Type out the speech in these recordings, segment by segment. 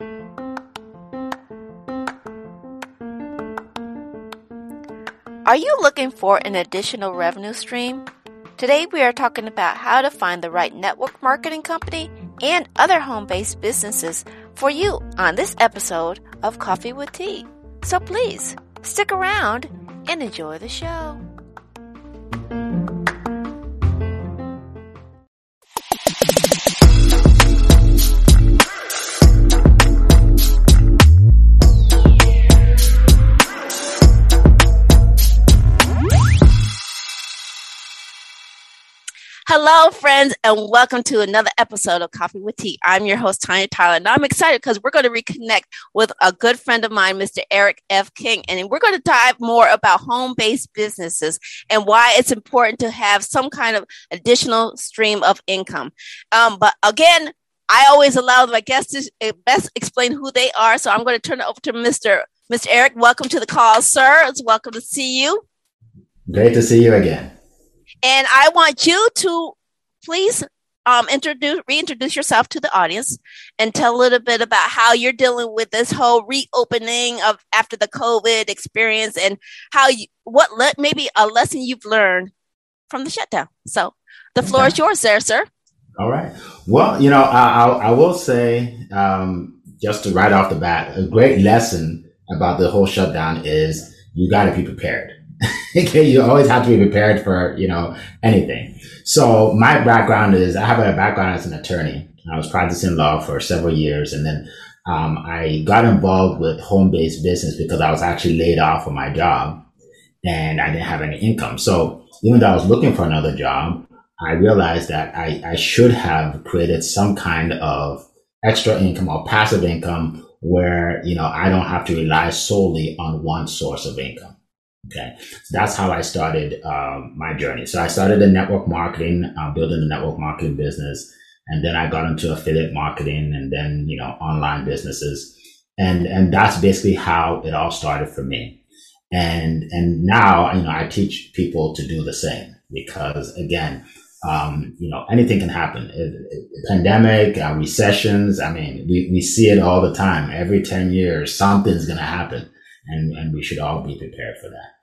Are you looking for an additional revenue stream? Today we are talking about how to find the right network marketing company and other home based businesses for you on this episode of Coffee with Tea. So please stick around and enjoy the show. Hello, friends, and welcome to another episode of Coffee with Tea. I'm your host, Tanya Tyler, and I'm excited because we're going to reconnect with a good friend of mine, Mr. Eric F. King, and we're going to dive more about home based businesses and why it's important to have some kind of additional stream of income. Um, but again, I always allow my guests to eh, best explain who they are, so I'm going to turn it over to Mr. Mr. Eric. Welcome to the call, sir. It's welcome to see you. Great to see you again. And I want you to please um, introduce, reintroduce yourself to the audience and tell a little bit about how you're dealing with this whole reopening of after the COVID experience and how you, what le- maybe a lesson you've learned from the shutdown. So the floor okay. is yours there, sir. All right. Well, you know, I, I, I will say, um, just to right off the bat, a great lesson about the whole shutdown is you got to be prepared. okay, you always have to be prepared for, you know, anything. So my background is I have a background as an attorney. I was practicing law for several years and then um, I got involved with home based business because I was actually laid off from my job and I didn't have any income. So even though I was looking for another job, I realized that I, I should have created some kind of extra income or passive income where, you know, I don't have to rely solely on one source of income. Okay. So that's how I started um, my journey. So I started in network marketing, uh, building the network marketing business. And then I got into affiliate marketing and then, you know, online businesses. And, and that's basically how it all started for me. And, and now, you know, I teach people to do the same because again, um, you know, anything can happen. It, it, pandemic, uh, recessions. I mean, we, we see it all the time. Every 10 years, something's going to happen and, and we should all be prepared for that.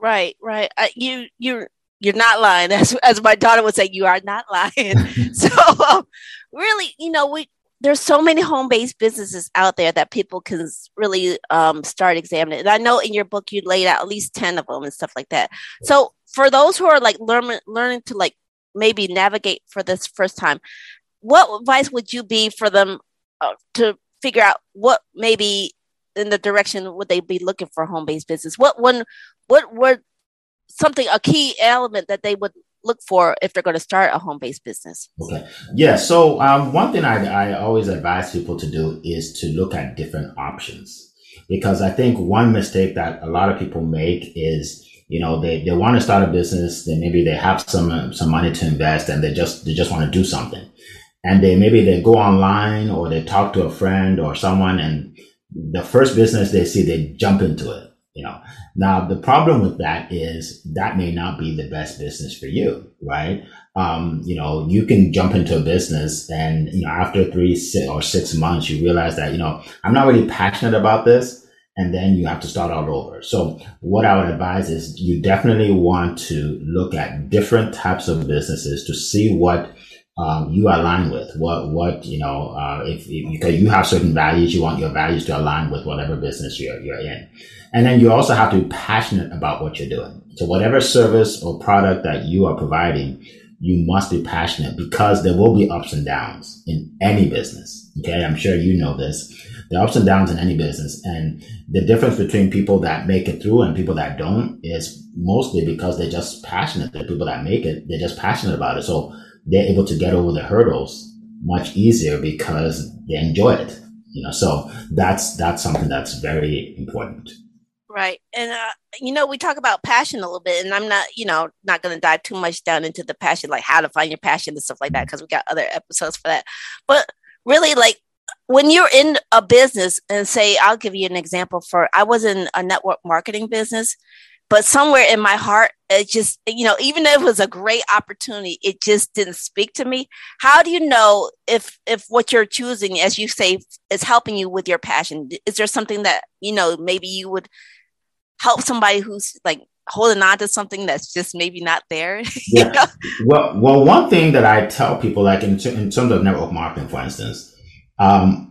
Right, right. Uh, you you're you're not lying. As as my daughter would say, you are not lying. so um, really, you know, we there's so many home-based businesses out there that people can really um, start examining. And I know in your book you laid out at least ten of them and stuff like that. So for those who are like learning learning to like maybe navigate for this first time, what advice would you be for them uh, to figure out what maybe in the direction would they be looking for home based business? What one what would something a key element that they would look for if they're going to start a home based business? Okay. Yeah. So um, one thing I, I always advise people to do is to look at different options because I think one mistake that a lot of people make is you know they, they want to start a business then maybe they have some some money to invest and they just they just want to do something and they maybe they go online or they talk to a friend or someone and the first business they see, they jump into it. You know, now the problem with that is that may not be the best business for you, right? Um, you know, you can jump into a business and, you know, after three or six months, you realize that, you know, I'm not really passionate about this. And then you have to start all over. So what I would advise is you definitely want to look at different types of businesses to see what um, you align with what what you know uh, if, if, because you have certain values you want your values to align with whatever business you're, you're in. And then you also have to be passionate about what you're doing. So whatever service or product that you are providing you must be passionate because there will be ups and downs in any business. Okay i'm sure you know this. The ups and downs in any business and the difference between people that make it through and people that don't is mostly because they're just passionate. The people that make it. They're just passionate about it. So they're able to get over the hurdles much easier because they enjoy it. You know, so that's that's something that's very important. Right, and uh, you know, we talk about passion a little bit, and I'm not, you know, not going to dive too much down into the passion, like how to find your passion and stuff like that, because we got other episodes for that. But really, like when you're in a business, and say, I'll give you an example. For I was in a network marketing business, but somewhere in my heart, it just, you know, even if it was a great opportunity, it just didn't speak to me. How do you know if if what you're choosing, as you say, is helping you with your passion? Is there something that, you know, maybe you would help somebody who's like holding on to something that's just maybe not there? yeah. Know? Well, well, one thing that I tell people, like in, in terms of network marketing, for instance, um,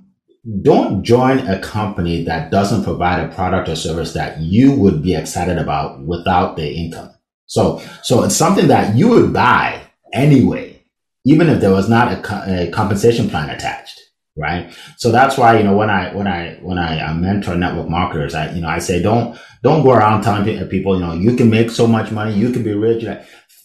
don't join a company that doesn't provide a product or service that you would be excited about without their income. So, so it's something that you would buy anyway, even if there was not a, a compensation plan attached right? So that's why you know when I when I when I uh, mentor network marketers, I you know I say don't don't go around telling people you know you can make so much money, you can be rich.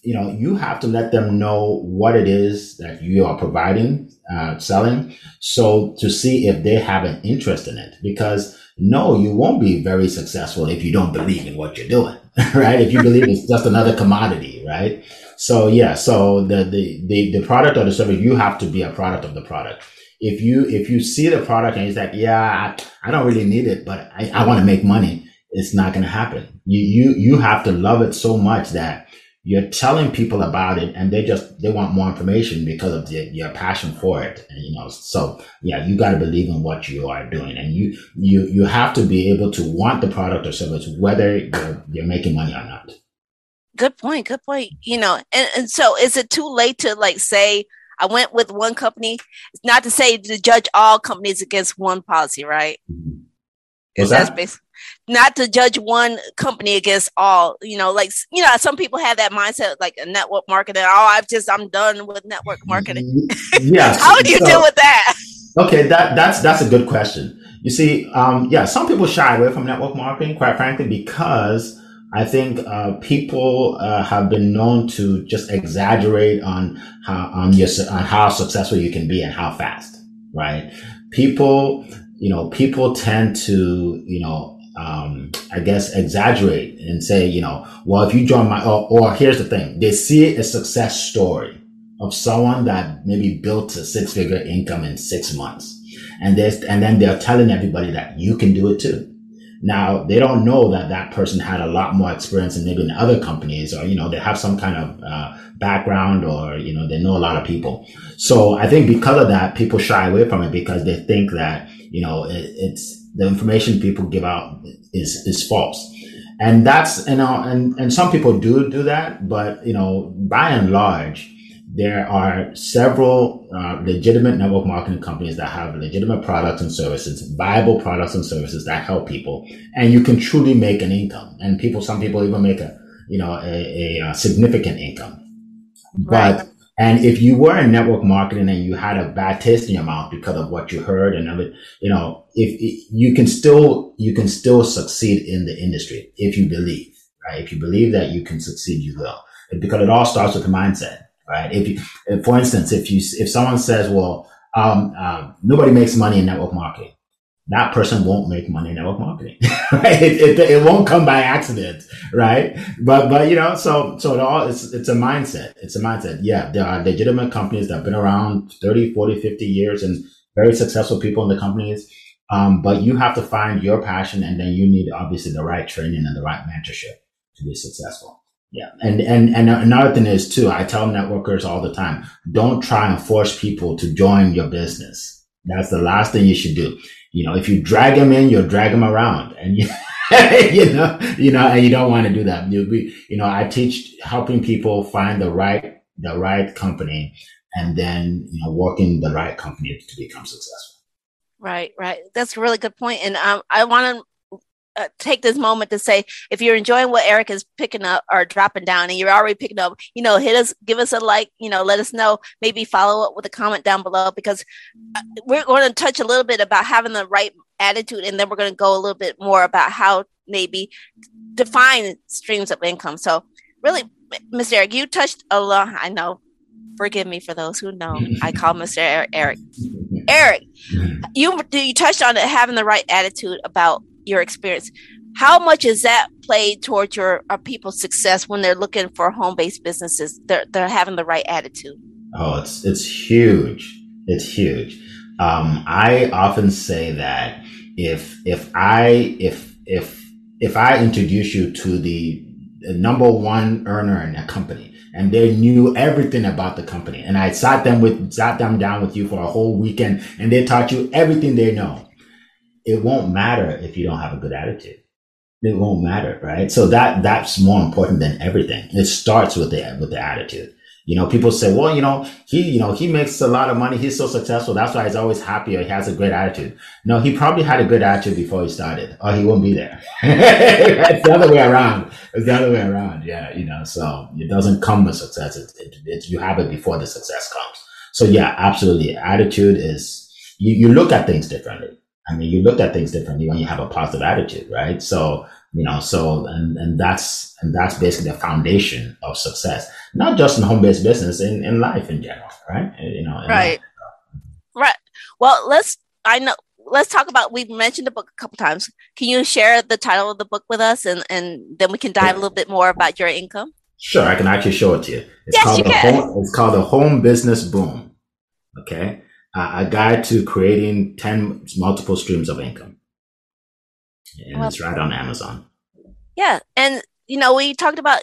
You know you have to let them know what it is that you are providing, uh, selling, so to see if they have an interest in it. Because no, you won't be very successful if you don't believe in what you're doing, right? If you believe it's just another commodity, right? So yeah, so the, the, the, the product or the service, you have to be a product of the product. If you, if you see the product and it's like, yeah, I, I don't really need it, but I, I want to make money, it's not going to happen. You, you, you have to love it so much that you're telling people about it and they just they want more information because of the, your passion for it and you know so yeah you got to believe in what you are doing and you you you have to be able to want the product or service whether you're, you're making money or not good point good point you know and, and so is it too late to like say i went with one company. It's not to say to judge all companies against one policy right? Mm-hmm. Is that's basically not to judge one company against all you know like you know some people have that mindset like a network marketing oh i've just i'm done with network marketing. Yeah how do you so, deal with that? Okay that that's that's a good question. You see um yeah some people shy away from network marketing quite frankly because I think uh, people uh, have been known to just exaggerate on how on your on how successful you can be and how fast, right? People, you know, people tend to, you know, um, I guess, exaggerate and say, you know, well, if you join my, or, or here's the thing, they see a success story of someone that maybe built a six figure income in six months. And this, and then they're telling everybody that you can do it too. Now they don't know that that person had a lot more experience than maybe in other companies or, you know, they have some kind of, uh, background or, you know, they know a lot of people. So I think because of that, people shy away from it because they think that, you know, it, it's, the information people give out is is false and that's you know and and some people do do that but you know by and large there are several uh, legitimate network marketing companies that have legitimate products and services viable products and services that help people and you can truly make an income and people some people even make a you know a, a, significant income right. but and if you were in network marketing and you had a bad taste in your mouth because of what you heard and it, you know, if, if you can still, you can still succeed in the industry if you believe, right? If you believe that you can succeed, you will. Because it all starts with the mindset, right? If you, for instance, if you, if someone says, well, um, um, nobody makes money in network marketing that person won't make money in network marketing, right? It, it, it, won't come by accident, right? But, but, you know, so, so it all, it's, it's a mindset. It's a mindset. Yeah. There are legitimate companies that have been around 30, 40, 50 years and very successful people in the companies. Um, but you have to find your passion and then you need obviously the right training and the right mentorship to be successful. Yeah. And, and, and another thing is too, I tell networkers all the time, don't try and force people to join your business. That's the last thing you should do you know, if you drag them in, you'll drag them around and you, you know, you know, and you don't want to do that. You'll be, you know, I teach helping people find the right, the right company and then, you know, working the right company to become successful. Right, right. That's a really good point. And um, I want to uh, take this moment to say if you're enjoying what Eric is picking up or dropping down and you're already picking up, you know, hit us, give us a like, you know, let us know, maybe follow up with a comment down below because uh, we're going to touch a little bit about having the right attitude and then we're going to go a little bit more about how maybe define streams of income. So, really, Mr. Eric, you touched a lot. I know. Forgive me for those who know. I call Mr. Eric. Eric. Eric, you you touched on it having the right attitude about your experience. How much is that played towards your uh, people's success when they're looking for home-based businesses? They're, they're having the right attitude. Oh it's it's huge. It's huge. Um, i often say that if if i if if if I introduce you to the, the number one earner in a company and they knew everything about the company and I sat them with, sat them down with you for a whole weekend and they taught you everything they know, it won't matter if you don't have a good attitude it won't matter, right? So that that's more important than everything. It starts with the with the attitude. You know, people say, well, you know, he, you know, he makes a lot of money. He's so successful. That's why he's always happy or he has a great attitude. No, he probably had a good attitude before he started or he won't be there. it's the other way around. It's the other way around. Yeah. You know, so it doesn't come with success. It, it, it, you have it before the success comes. So yeah, absolutely. Attitude is, you, you look at things differently. I mean, you look at things differently when you have a positive attitude, right? So, you know, so, and, and that's, and that's basically the foundation of success, not just in home-based business, in, in life in general, right? Uh, you know, right. Right. Well, let's, I know, let's talk about, we've mentioned the book a couple times. Can you share the title of the book with us and, and then we can dive a little bit more about your income? Sure. I can actually show it to you. It's yes, called you can. Home, it's called the home business boom. Okay a guide to creating 10 multiple streams of income. And well, it's right on Amazon. Yeah. And, you know, we talked about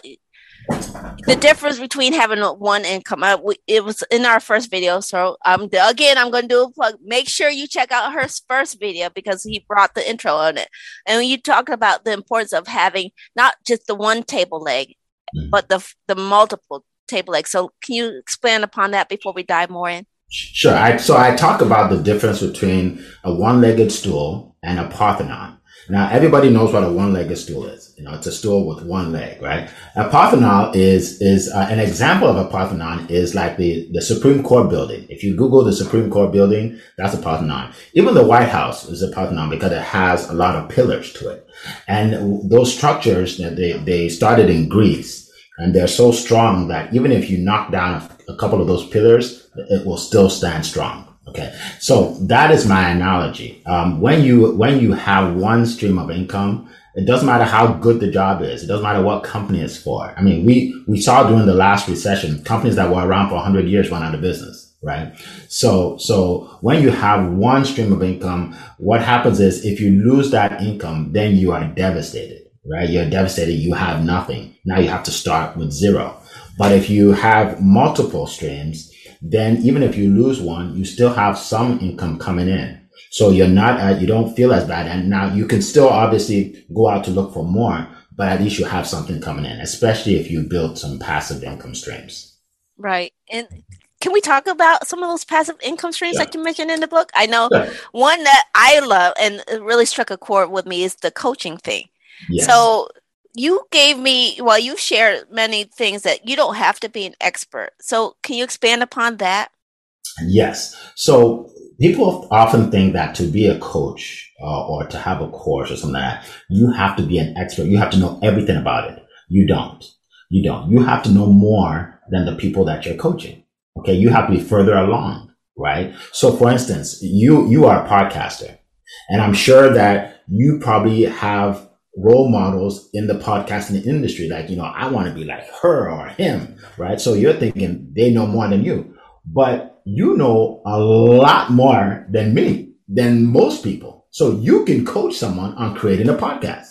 the difference between having one income. Uh, we, it was in our first video. So, um, again, I'm going to do a plug. Make sure you check out her first video because he brought the intro on it. And you talk about the importance of having not just the one table leg, mm-hmm. but the, the multiple table legs. So, can you expand upon that before we dive more in? Sure. I, so I talk about the difference between a one-legged stool and a Parthenon. Now, everybody knows what a one-legged stool is. You know, it's a stool with one leg, right? A Parthenon is, is uh, an example of a Parthenon is like the, the Supreme Court building. If you Google the Supreme Court building, that's a Parthenon. Even the White House is a Parthenon because it has a lot of pillars to it. And those structures, that they, they started in Greece and they're so strong that even if you knock down a couple of those pillars, it will still stand strong. Okay. So that is my analogy. Um, when you, when you have one stream of income, it doesn't matter how good the job is. It doesn't matter what company it's for. I mean, we, we saw during the last recession, companies that were around for 100 years went out of business, right? So, so when you have one stream of income, what happens is if you lose that income, then you are devastated, right? You're devastated. You have nothing. Now you have to start with zero. But if you have multiple streams, then even if you lose one, you still have some income coming in. So you're not, uh, you don't feel as bad. And now you can still obviously go out to look for more, but at least you have something coming in, especially if you build some passive income streams. Right. And can we talk about some of those passive income streams yeah. that you mentioned in the book? I know yeah. one that I love and it really struck a chord with me is the coaching thing. Yes. So you gave me well you shared many things that you don't have to be an expert. So can you expand upon that? Yes. So people often think that to be a coach uh, or to have a course or something like that you have to be an expert. You have to know everything about it. You don't. You don't. You have to know more than the people that you're coaching. Okay? You have to be further along right? So for instance you you are a podcaster. And i'm sure that you probably have role models in the podcasting industry. Like, you know, I want to be like her or him, right? So you're thinking they know more than you, but you know a lot more than me, than most people. So you can coach someone on creating a podcast.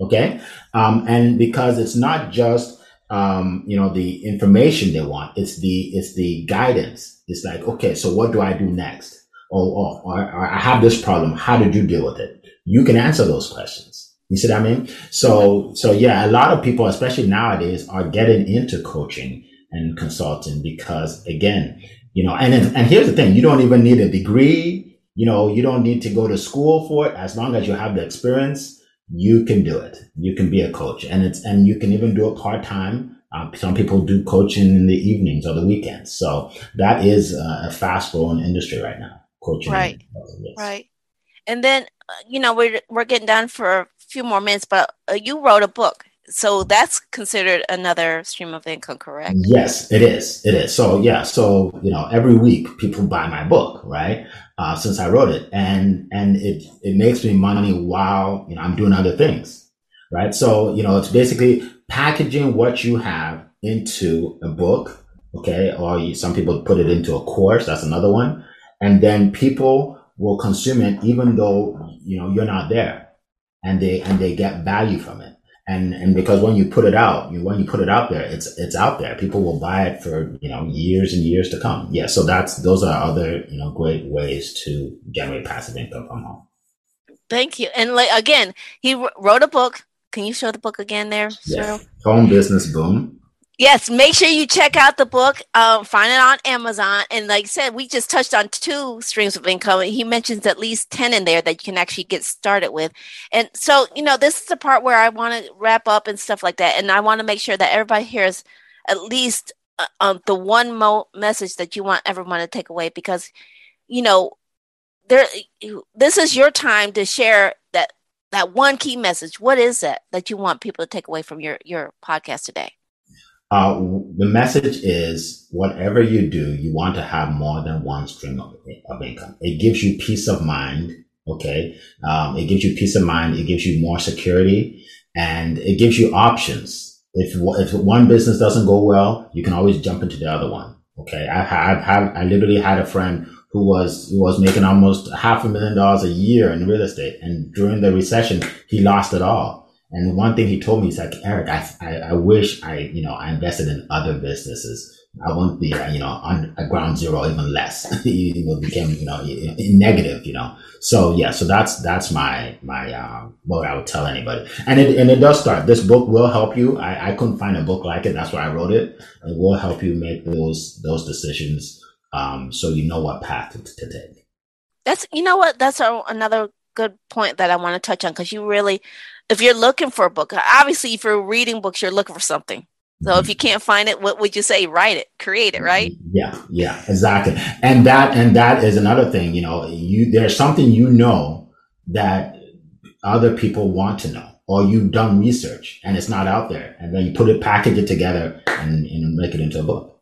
Okay. Um, and because it's not just, um, you know, the information they want, it's the, it's the guidance. It's like, okay, so what do I do next? Oh, oh, or, I have this problem. How did you deal with it? You can answer those questions. You see what I mean? So, so yeah, a lot of people, especially nowadays, are getting into coaching and consulting because again, you know, and, and here's the thing, you don't even need a degree. You know, you don't need to go to school for it. As long as you have the experience, you can do it. You can be a coach and it's, and you can even do it part time. Um, some people do coaching in the evenings or the weekends. So that is a fast growing industry right now. Coaching. Right. Yes. Right. And then, uh, you know, we're, we're getting done for few more minutes, but uh, you wrote a book. So that's considered another stream of income, correct? Yes, it is. It is. So yeah. So you know, every week people buy my book, right? Uh, since I wrote it, and and it it makes me money while you know I'm doing other things, right? So you know, it's basically packaging what you have into a book, okay? Or you, some people put it into a course. That's another one, and then people will consume it even though you know you're not there and they and they get value from it. And and because when you put it out you, when you put it out there it's it's out there. People will buy it for you know years and years to come. Yeah so that's those are other you know great ways to generate passive income from home. Thank you. And like again he wrote a book. Can you show the book again there yeah. home business boom Yes, make sure you check out the book. Um, find it on Amazon. And like I said, we just touched on two streams of income. He mentions at least 10 in there that you can actually get started with. And so, you know, this is the part where I want to wrap up and stuff like that. And I want to make sure that everybody hears at least uh, um, the one mo- message that you want everyone to take away because, you know, there, this is your time to share that that one key message. What is it that you want people to take away from your your podcast today? Uh, the message is whatever you do, you want to have more than one stream of, of income. It gives you peace of mind. Okay. Um, it gives you peace of mind. It gives you more security and it gives you options. If, if one business doesn't go well, you can always jump into the other one. Okay. I've, had, I literally had a friend who was, who was making almost half a million dollars a year in real estate. And during the recession, he lost it all and one thing he told me is like, Eric, I, I, I wish I, you know, I invested in other businesses. I won't be, uh, you know, on a ground zero, even less. you became, you know, negative, you know. So yeah, so that's that's my my uh, what I would tell anybody. And it and it does start. This book will help you. I, I couldn't find a book like it. That's why I wrote it. It will help you make those those decisions, um, so you know what path to, to take. That's you know what. That's another good point that I want to touch on because you really if you're looking for a book, obviously, if you're reading books, you're looking for something. So if you can't find it, what would you say? Write it, create it, right? Yeah, yeah, exactly. And that and that is another thing. You know, you there's something you know that other people want to know, or you've done research and it's not out there, and then you put it, package it together, and, and make it into a book.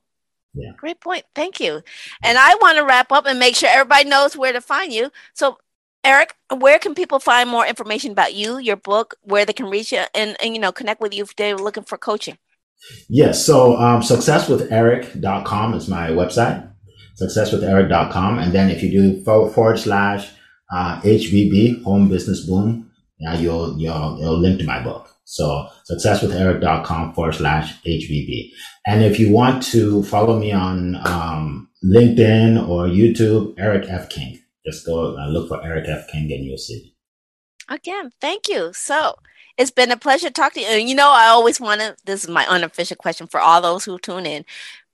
Yeah. Great point. Thank you. And I want to wrap up and make sure everybody knows where to find you. So Eric, where can people find more information about you, your book, where they can reach you and, and you know, connect with you if they're looking for coaching? Yes. So um, successwitheric.com is my website, successwitheric.com. And then if you do forward slash uh, HBB, Home Business Boom, yeah, you'll, you'll, you'll link to my book. So successwitheric.com forward slash HBB. And if you want to follow me on um, LinkedIn or YouTube, Eric F. King. Just go and look for Eric F. King and you'll see. Again, thank you. So it's been a pleasure talking to you. You know, I always want to, this is my unofficial question for all those who tune in.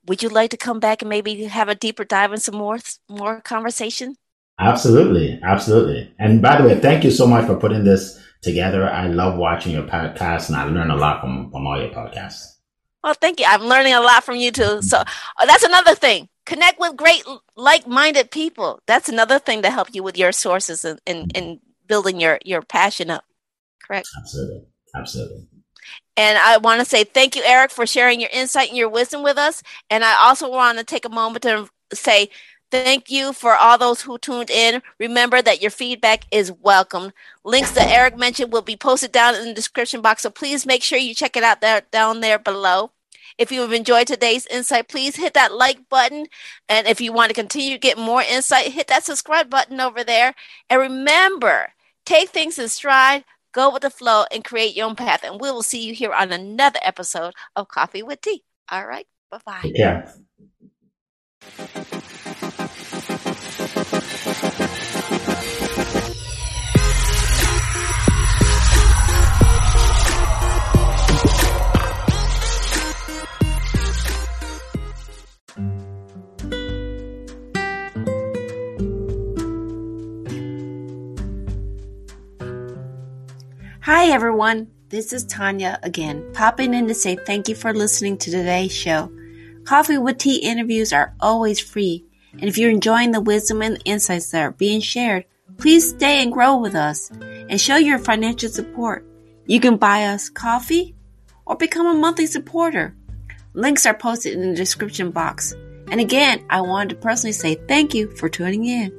Would you like to come back and maybe have a deeper dive and some more more conversation? Absolutely, absolutely. And by the way, thank you so much for putting this together. I love watching your podcast, and I learn a lot from from all your podcasts. Well, thank you. I'm learning a lot from you too. So uh, that's another thing connect with great like-minded people that's another thing to help you with your sources and in, in, in, building your your passion up correct absolutely absolutely and I want to say thank you, Eric, for sharing your insight and your wisdom with us. And I also want to take a moment to say thank you for all those who tuned in. Remember that your feedback is welcome. Links that Eric mentioned will be posted down in the description box. So please make sure you check it out there down there below. If you have enjoyed today's insight, please hit that like button. And if you want to continue to get more insight, hit that subscribe button over there. And remember, take things in stride, go with the flow, and create your own path. And we will see you here on another episode of Coffee with Tea. All right. Bye bye. Yeah. Hi, everyone. This is Tanya again, popping in to say thank you for listening to today's show. Coffee with Tea interviews are always free, and if you're enjoying the wisdom and insights that are being shared, please stay and grow with us and show your financial support. You can buy us coffee or become a monthly supporter. Links are posted in the description box. And again, I wanted to personally say thank you for tuning in.